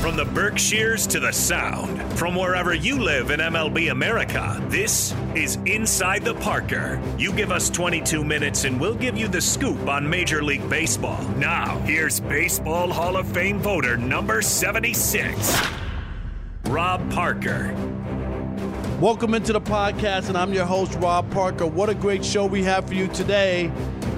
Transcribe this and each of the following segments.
From the Berkshires to the Sound, from wherever you live in MLB America, this is Inside the Parker. You give us 22 minutes and we'll give you the scoop on Major League Baseball. Now, here's Baseball Hall of Fame voter number 76, Rob Parker. Welcome into the podcast, and I'm your host, Rob Parker. What a great show we have for you today.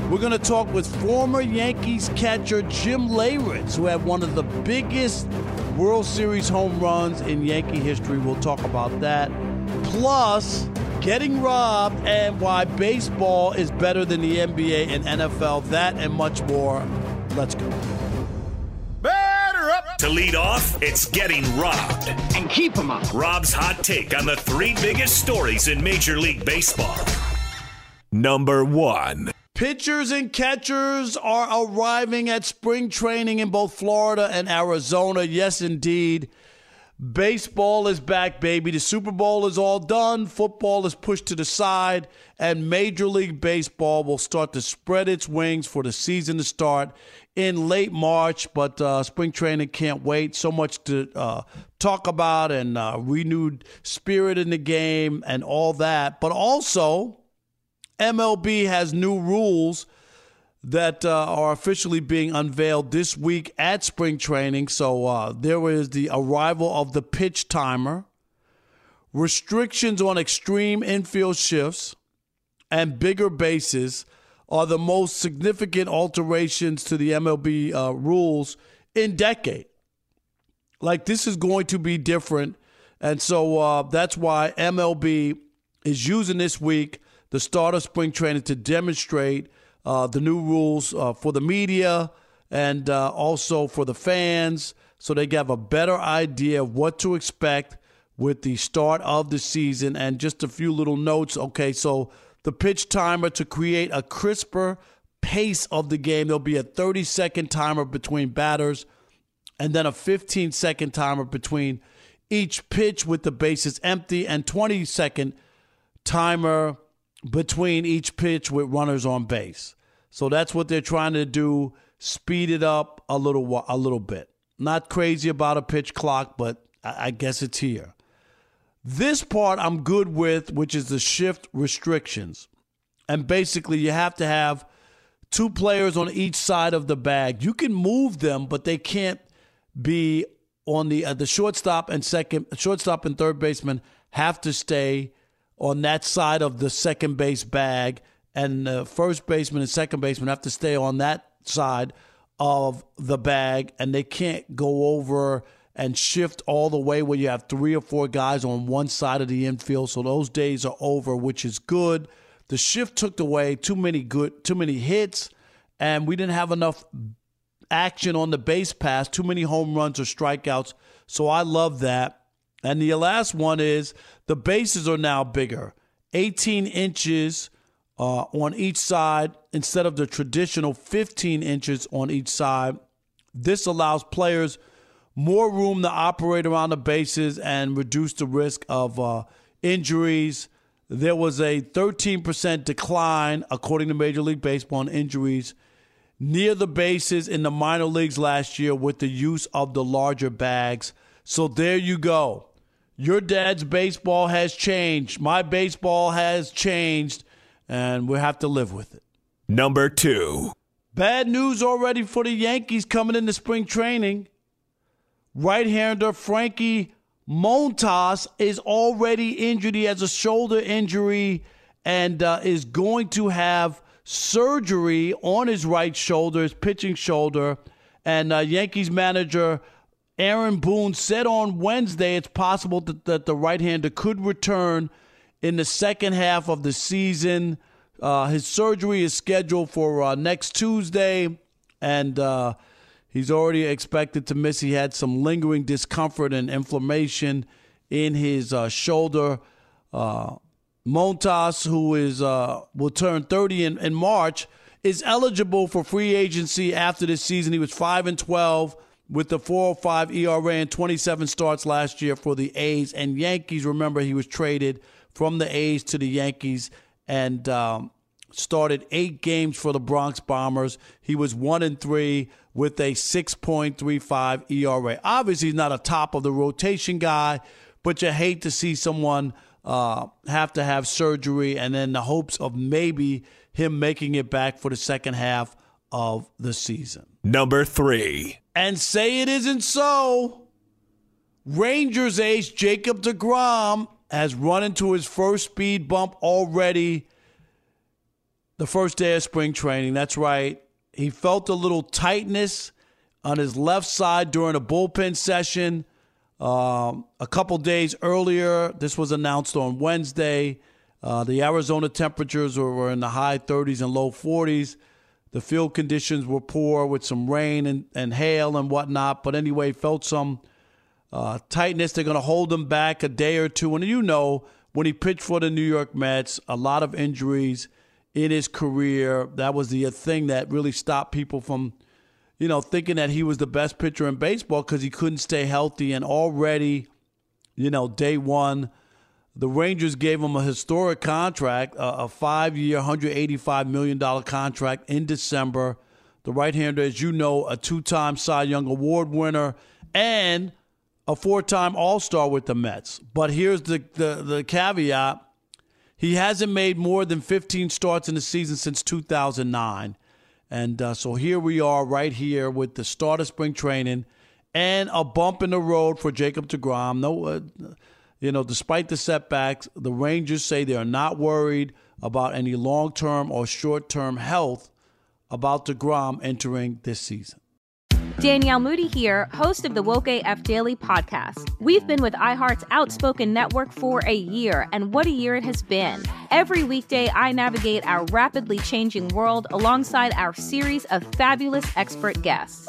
We're going to talk with former Yankees catcher Jim Leyritz, who had one of the biggest World Series home runs in Yankee history. We'll talk about that. Plus, getting robbed and why baseball is better than the NBA and NFL. That and much more. Let's go. Better up to lead off, it's getting robbed. And keep them up. Rob's hot take on the three biggest stories in Major League Baseball. Number one. Pitchers and catchers are arriving at spring training in both Florida and Arizona. Yes, indeed. Baseball is back, baby. The Super Bowl is all done. Football is pushed to the side, and Major League Baseball will start to spread its wings for the season to start in late March. But uh, spring training can't wait. So much to uh, talk about, and uh, renewed spirit in the game, and all that. But also, MLB has new rules that uh, are officially being unveiled this week at spring training. So uh, there is the arrival of the pitch timer, restrictions on extreme infield shifts, and bigger bases are the most significant alterations to the MLB uh, rules in decade. Like this is going to be different, and so uh, that's why MLB is using this week the start of spring training to demonstrate uh, the new rules uh, for the media and uh, also for the fans so they have a better idea of what to expect with the start of the season. And just a few little notes. Okay, so the pitch timer to create a crisper pace of the game, there'll be a 30 second timer between batters and then a 15 second timer between each pitch with the bases empty and 20 second timer between each pitch with runners on base. So that's what they're trying to do, speed it up a little a little bit. Not crazy about a pitch clock, but I guess it's here. This part I'm good with, which is the shift restrictions. And basically you have to have two players on each side of the bag. You can move them, but they can't be on the uh, the shortstop and second shortstop and third baseman have to stay on that side of the second base bag, and the first baseman and second baseman have to stay on that side of the bag, and they can't go over and shift all the way where you have three or four guys on one side of the infield. So those days are over, which is good. The shift took away too many good, too many hits, and we didn't have enough action on the base pass, too many home runs or strikeouts. So I love that. And the last one is the bases are now bigger 18 inches uh, on each side instead of the traditional 15 inches on each side. This allows players more room to operate around the bases and reduce the risk of uh, injuries. There was a 13% decline, according to Major League Baseball, in injuries near the bases in the minor leagues last year with the use of the larger bags. So there you go. Your dad's baseball has changed. My baseball has changed, and we have to live with it. Number two. Bad news already for the Yankees coming into spring training. Right hander Frankie Montas is already injured. He has a shoulder injury and uh, is going to have surgery on his right shoulder, his pitching shoulder. And uh, Yankees manager Aaron Boone said on Wednesday it's possible that, that the right hander could return in the second half of the season. Uh, his surgery is scheduled for uh, next Tuesday, and uh, he's already expected to miss. He had some lingering discomfort and inflammation in his uh, shoulder. Uh, Montas, who is uh, will turn 30 in, in March, is eligible for free agency after this season. He was 5 and 12 with the 405 ERA and 27 starts last year for the A's and Yankees. Remember, he was traded from the A's to the Yankees and um, started eight games for the Bronx Bombers. He was one and three with a 6.35 ERA. Obviously, he's not a top of the rotation guy, but you hate to see someone uh, have to have surgery, and then the hopes of maybe him making it back for the second half of the season. Number three. And say it isn't so. Rangers ace Jacob DeGrom has run into his first speed bump already the first day of spring training. That's right. He felt a little tightness on his left side during a bullpen session. Um, a couple days earlier, this was announced on Wednesday. Uh, the Arizona temperatures were, were in the high 30s and low 40s. The field conditions were poor with some rain and, and hail and whatnot. But anyway, felt some uh, tightness. They're going to hold him back a day or two. And you know, when he pitched for the New York Mets, a lot of injuries in his career. That was the thing that really stopped people from you know, thinking that he was the best pitcher in baseball because he couldn't stay healthy. And already, you know, day one, the Rangers gave him a historic contract, a, a five year, $185 million contract in December. The right hander, as you know, a two time Cy Young Award winner and a four time All Star with the Mets. But here's the, the, the caveat he hasn't made more than 15 starts in the season since 2009. And uh, so here we are right here with the start of spring training and a bump in the road for Jacob DeGrom. No, uh, you know, despite the setbacks, the Rangers say they are not worried about any long term or short term health about DeGrom entering this season. Danielle Moody here, host of the Woke AF Daily podcast. We've been with iHeart's Outspoken Network for a year, and what a year it has been. Every weekday, I navigate our rapidly changing world alongside our series of fabulous expert guests.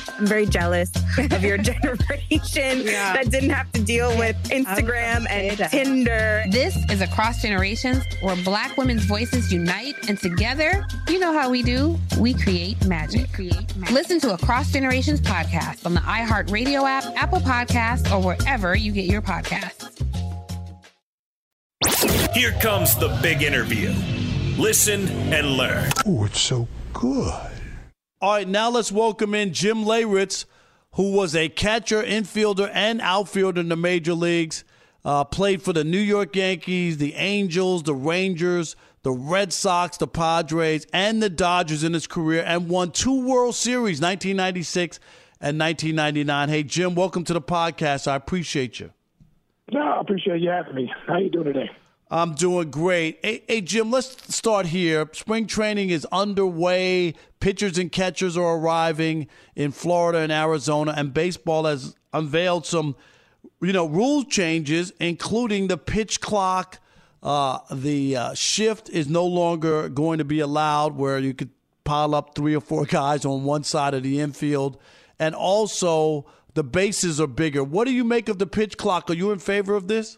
I'm very jealous of your generation Yeah. that didn't have to deal with Instagram and Tinder. This is Across Generations, where Black women's voices unite, and together, you know how we do. We create magic. create magic. Listen to Across Generations podcast on the iHeartRadio app, Apple Podcasts, or wherever you get your podcasts. Here comes the big interview. Listen and learn. Oh, it's so good. All right, now let's welcome in Jim Leyritz, who was a catcher, infielder, and outfielder in the major leagues. Uh, played for the New York Yankees, the Angels, the Rangers, the Red Sox, the Padres, and the Dodgers in his career, and won two World Series, 1996 and 1999. Hey, Jim, welcome to the podcast. I appreciate you. No, I appreciate you having me. How you doing today? I'm doing great. Hey, hey, Jim, let's start here. Spring training is underway. Pitchers and catchers are arriving in Florida and Arizona, and baseball has unveiled some, you know, rule changes, including the pitch clock. Uh, the uh, shift is no longer going to be allowed, where you could pile up three or four guys on one side of the infield, and also the bases are bigger. What do you make of the pitch clock? Are you in favor of this?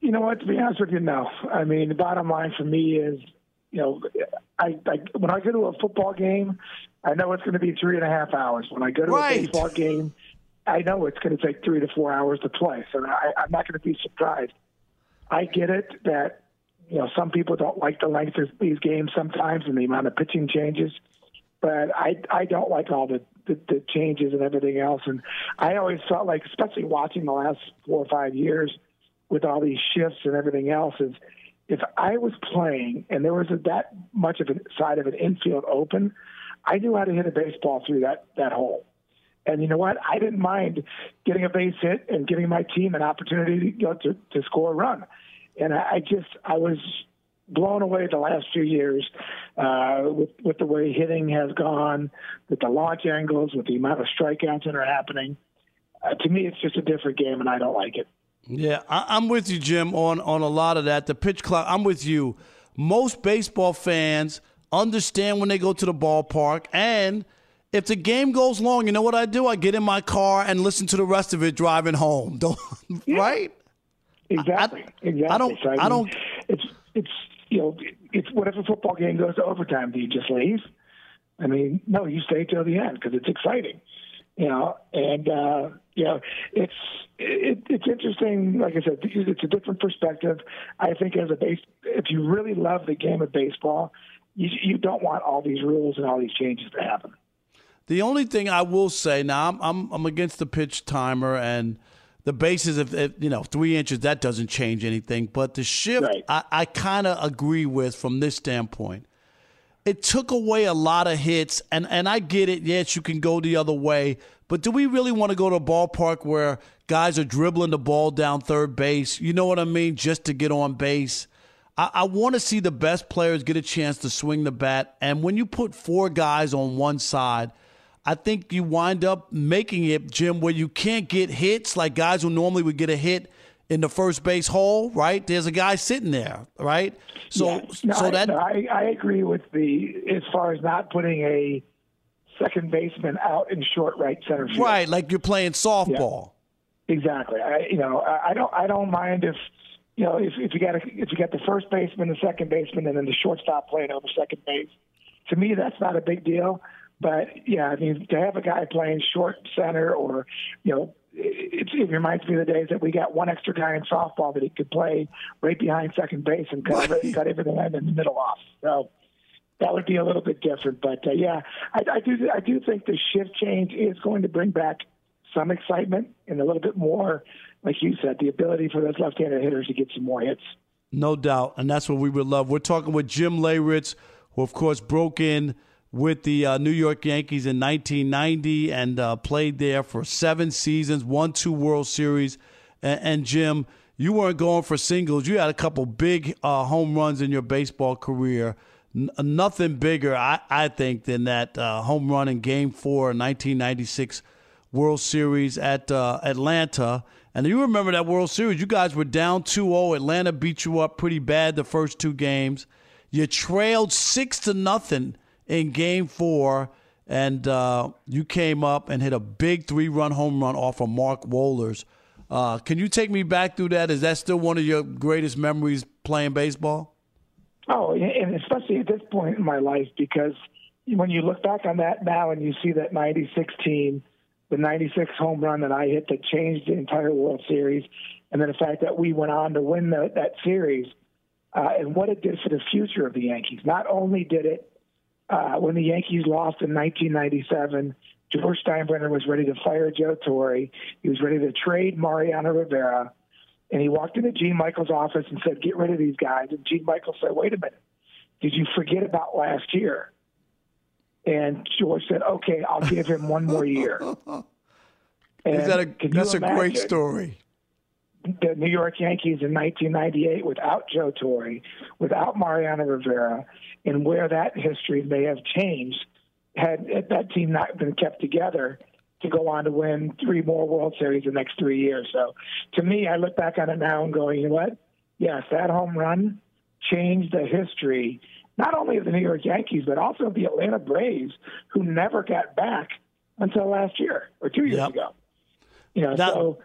You know what? To be honest with you, no. I mean, the bottom line for me is, you know, I, I when I go to a football game, I know it's going to be three and a half hours. When I go to Right. a baseball game, I know it's going to take three to four hours to play. So I, I'm not going to be surprised. I get it that you know some people don't like the length of these games sometimes and the amount of pitching changes, but I I don't like all the the, the changes and everything else. And I always felt like, especially watching the last four or five years with all these shifts and everything else, is if I was playing and there was a, that much of a side of an infield open, I knew how to hit a baseball through that that hole. And you know what? I didn't mind getting a base hit and giving my team an opportunity to, know, to, to score a run. And I, I just I was blown away the last few years uh, with with the way hitting has gone, with the launch angles, with the amount of strikeouts that are happening. Uh, to me, it's just a different game, and I don't like it. Yeah, I, I'm with you, Jim, on on a lot of that. The pitch clock. I'm with you. Most baseball fans understand when they go to the ballpark, and if the game goes long, you know what I do? I get in my car and listen to the rest of it driving home. Don't, Right? Exactly. exactly. I don't- So, I mean, don't- It's it's you know it's what if a football game goes to overtime? Do you just leave? I mean, no, you stay till the end because it's exciting. You know, and uh, you know, it's it, it's interesting. Like I said, it's a different perspective. I think as a base, if you really love the game of baseball, you you don't want all these rules and all these changes to happen. The only thing I will say now, I'm I'm, I'm against the pitch timer and the bases. If, if you know three inches, that doesn't change anything. But the shift, I, I kind of agree with from this standpoint. It took away a lot of hits, and and I get it. Yes, you can go the other way, but do we really want to go to a ballpark where guys are dribbling the ball down third base? You know what I mean? Just to get on base. I, I want to see the best players get a chance to swing the bat. And when you put four guys on one side, I think you wind up making it, Jim, where you can't get hits like guys who normally would get a hit in the first base hole, right? There's a guy sitting there, right? So, Yeah. No, so that I, I agree with the as far as not putting a second baseman out in short right center field. right, like you're playing softball. Exactly. I, you know, I, I don't. I don't mind if you know if, if you got a, if you got the first baseman, the second baseman, and then the shortstop playing over second base. To me, that's not a big deal. But yeah, I mean, to have a guy playing short center or you know it, it reminds me of the days that we got one extra guy in softball that he could play right behind second base and cut, cut everything in the middle off. So that would be a little bit different. But uh, yeah, I, I do I do think the shift change is going to bring back some excitement and a little bit more, like you said, the ability for those left-handed hitters to get some more hits. No doubt, and that's what we would love. We're talking with Jim Leyritz, who of course broke in with the uh, New York Yankees in 1990 and uh, played there for seven seasons, won two World Series. And, and, Jim, you weren't going for singles. You had a couple big uh, home runs in your baseball career. N- nothing bigger, I, I, think, than that uh, home run in Game Four, 1996 World Series at uh, Atlanta. And you remember that World Series? You guys were down 2-0. Atlanta beat you up pretty bad the first two games. You trailed six to nothing in game four, and uh, you came up and hit a big three run home run off of Mark Wohlers. Uh, can you take me back through that? Is that still one of your greatest memories playing baseball? Oh, and especially at this point in my life, because when you look back on that now and you see that 96 team, the 96 home run that I hit that changed the entire World Series, and then the fact that we went on to win the, that series, uh, and what it did for the future of the Yankees. Not only did it uh, when the Yankees lost in 1997, George Steinbrenner was ready to fire Joe Torre. He was ready to trade Mariano Rivera. And he walked into Gene Michaels' office and said, Get rid of these guys. And Gene Michaels said, Wait a minute. Did you forget about last year? And George said, Okay, I'll give him one more year. Is that a, that's a great story the New York Yankees in 1998 without Joe Torre, without Mariano Rivera, and where that history may have changed had that team not been kept together to go on to win three more World Series the next three years. So to me, I look back on it now and go, you know what? Yes, that home run changed the history, not only of the New York Yankees, but also of the Atlanta Braves, who never got back until last year or two years yep. ago. You know, that, so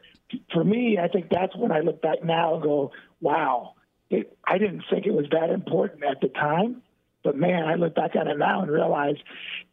for me, I think that's when I look back now and go, wow, it, I didn't think it was that important at the time. But man, I look back on it now and realize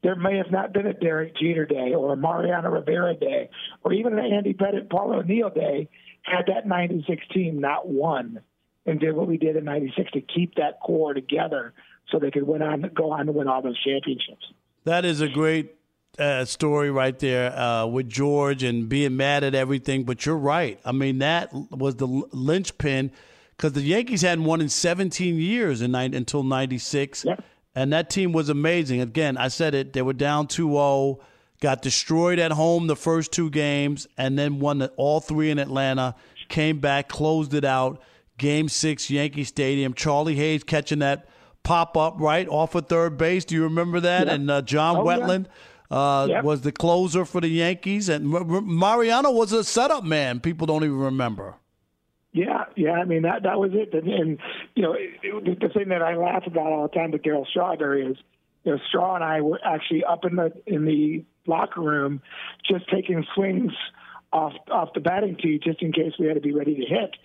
there may have not been a Derek Jeter day or a Mariano Rivera day or even an Andy Pettitte, Paul O'Neill day had that 96 team not won and did what we did in 96 to keep that core together so they could win on, go on to win all those championships. That is a great uh, story right there uh, with George and being mad at everything. But you're right. I mean, that was the linchpin because the Yankees hadn't won in 17 years in, until 96. Yeah. And that team was amazing. Again, I said it. They were down 2 0, got destroyed at home the first two games, and then won all three in Atlanta, came back, closed it out. Game six, Yankee Stadium. Charlie Hayes catching that pop up right off of third base. Do you remember that? Yeah. And uh, John oh, Wetteland. Yeah uh, yep. was the closer for the Yankees, and Mariano was a setup man. People don't even remember. Yeah, yeah. I mean that that was it. And, and you know, it, it, the thing that I laugh about all the time with Darryl Strawberry is, you know, Straw and I were actually up in the in the locker room, just taking swings off off the batting tee, just in case we had to be ready to hit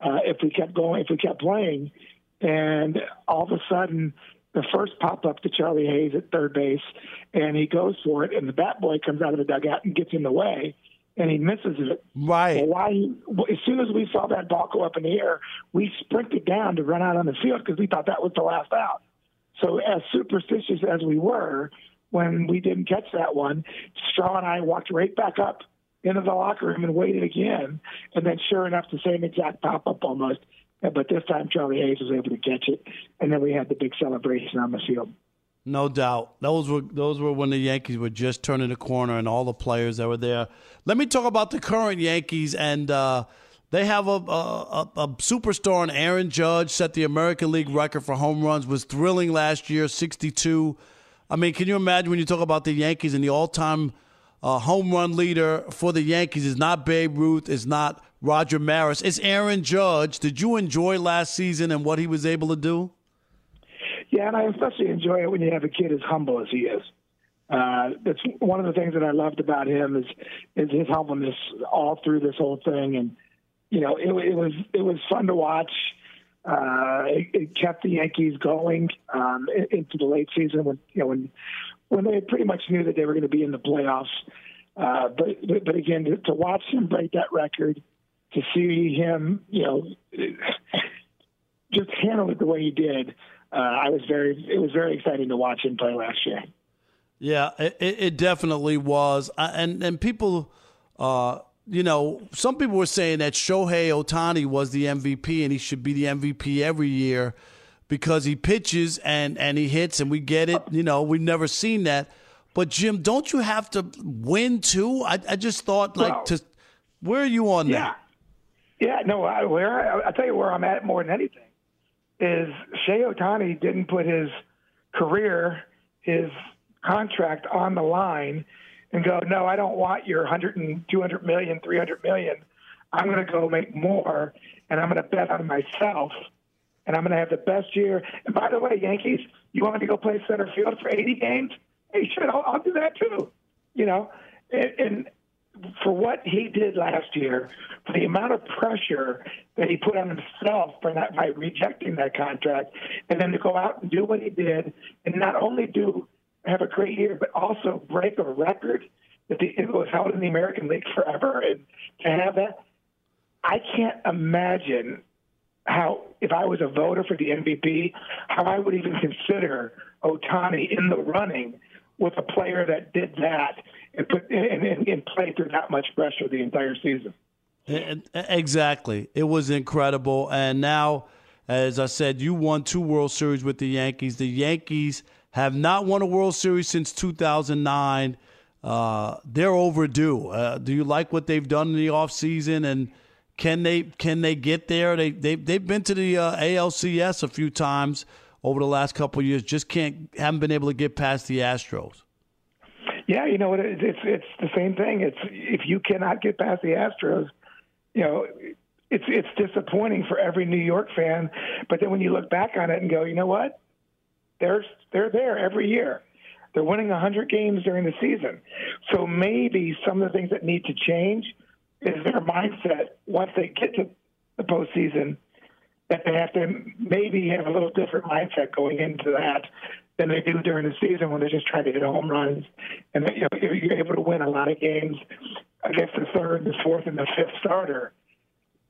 uh, if we kept going, if we kept playing. And all of a sudden, the first pop up to Charlie Hayes at third base, and he goes for it, and the bat boy comes out of the dugout and gets in the way, and he misses it. Right. Why? As soon as we saw that ball go up in the air, we sprinted down to run out on the field because we thought that was the last out. So, as superstitious as we were, when we didn't catch that one, Straw and I walked right back up into the locker room and waited again, and then sure enough, the same exact pop up almost but this time Charlie Hayes was able to catch it, and then we had the big celebration on the field. No doubt, those were those were when the Yankees were just turning the corner, and all the players that were there. Let me talk about the current Yankees, and uh, they have a, a, a superstar, in Aaron Judge set the American League record for home runs. Was thrilling last year, sixty-two. I mean, can you imagine when you talk about the Yankees and the all-time uh, home run leader for the Yankees is not Babe Ruth, is not Roger Maris. It's Aaron Judge. Did you enjoy last season and what he was able to do? Yeah, and I especially enjoy it when you have a kid as humble as he is. Uh, that's one of the things that I loved about him is is his humbleness all through this whole thing, and you know it, it was it was fun to watch. Uh, it, it kept the Yankees going um, into the late season when you know when when they pretty much knew that they were going to be in the playoffs. Uh, but, but again, to, to watch him break that record, to see him, you know, just handle it the way he did, uh, I was very it was very exciting to watch him play last year. Yeah, it, it definitely was, and and people. Uh, you know, some people were saying that Shohei Ohtani was the MVP and he should be the MVP every year because he pitches and, and he hits and we get it. You know, we've never seen that. But Jim, don't you have to win too? I, I just thought like well, to where are you on yeah. that? Yeah, no, I, where I tell you where I'm at more than anything is Shohei Ohtani didn't put his career, his contract on the line and go, no, I don't want your 100 and 200 million, 300 million. I'm going to go make more, and I'm going to bet on myself, and I'm going to have the best year. And by the way, Yankees, you want me to go play center field for 80 games? Hey, shit, I'll, I'll do that too. You know, and, and for what he did last year, for the amount of pressure that he put on himself for that by rejecting that contract, and then to go out and do what he did, and not only do have a great year, but also break a record that the, it was held in the American League forever, and to have that, I can't imagine how, if I was a voter for the MVP, how I would even consider Ohtani in the running with a player that did that and put and, and, and through that much pressure the entire season. Exactly, it was incredible, and now, as I said, you won two World Series with the Yankees. The Yankees have not won a World Series since 2009. Uh, they're overdue. Uh, do you like what they've done in the offseason and can they can they get there? They they they've been to the uh, ALCS a few times over the last couple years. Just can't haven't been able to get past the Astros. Yeah, you know what? It's it's the same thing. It's if you cannot get past the Astros, you know, it's it's disappointing for every New York fan. But then when you look back on it and go, you know what? They're they're there every year. They're winning 100 games during the season. So maybe some of the things that need to change is their mindset once they get to the postseason that they have to maybe have a little different mindset going into that than they do during the season when they're just trying to hit home runs and you know you're able to win a lot of games against the third, the fourth, and the fifth starter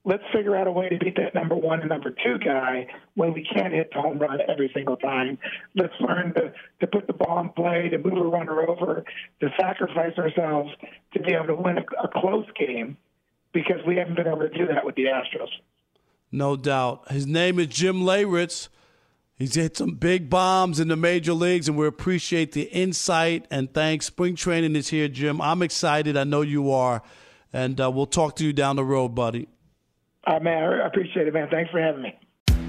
let's figure out a way to beat that number one and number two guy when we can't hit the home run every single time. Let's learn to, to put the ball in play, to move a runner over, to sacrifice ourselves to be able to win a, a close game because we haven't been able to do that with the Astros. No doubt. His name is Jim Leyritz. He's hit some big bombs in the major leagues, and we appreciate the insight and thanks. Spring training is here, Jim. I'm excited. I know you are. And uh, we'll talk to you down the road, buddy. Uh, man, I appreciate it, man. Thanks for having me.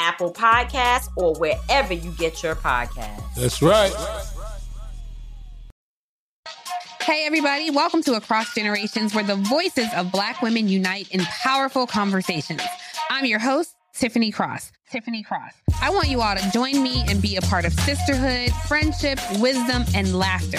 Apple Podcasts, or wherever you get your podcasts. That's right. Hey, everybody, welcome to Across Generations, where the voices of Black women unite in powerful conversations. I'm your host, Tiffany Cross. Tiffany Cross. I want you all to join me and be a part of sisterhood, friendship, wisdom, and laughter.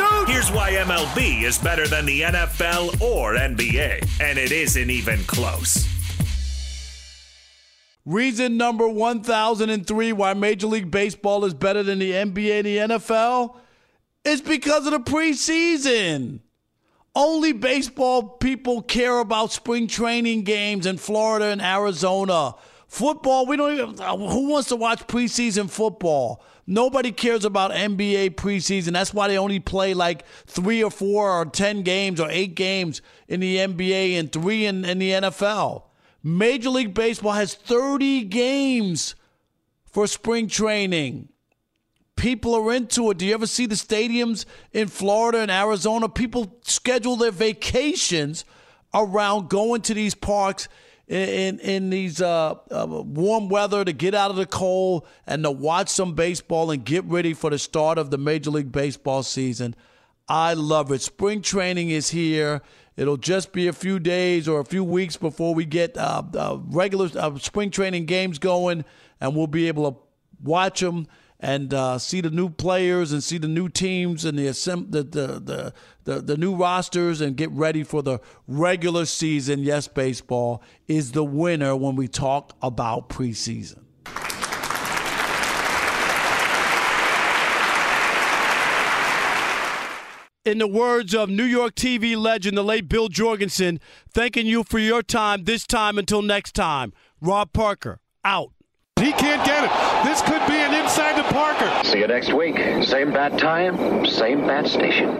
Here's why MLB is better than the NFL or NBA, and it isn't even close. Reason number 1003 why Major League Baseball is better than the NBA and the NFL is because of the preseason. Only baseball people care about spring training games in Florida and Arizona. Football, we don't even. Who wants to watch preseason football? Nobody cares about NBA preseason. That's why they only play like three or four or 10 games or eight games in the NBA and three in, in the NFL. Major League Baseball has 30 games for spring training. People are into it. Do you ever see the stadiums in Florida and Arizona? People schedule their vacations around going to these parks in in these uh, uh, warm weather to get out of the cold and to watch some baseball and get ready for the start of the Major League Baseball season. I love it. Spring training is here. It'll just be a few days or a few weeks before we get uh, uh regular uh, spring training games going, and we'll be able to watch them and uh, see the new players and see the new teams and the, the, the, the, the, the new rosters and get ready for the regular season. Yes, baseball is the winner when we talk about preseason. In the words of New York TV legend, the late Bill Jorgensen, thanking you for your time this time until next time. Rob Parker, out. He can't get it. This could be an inside to Parker. See you next week. Same bat time, same bat station.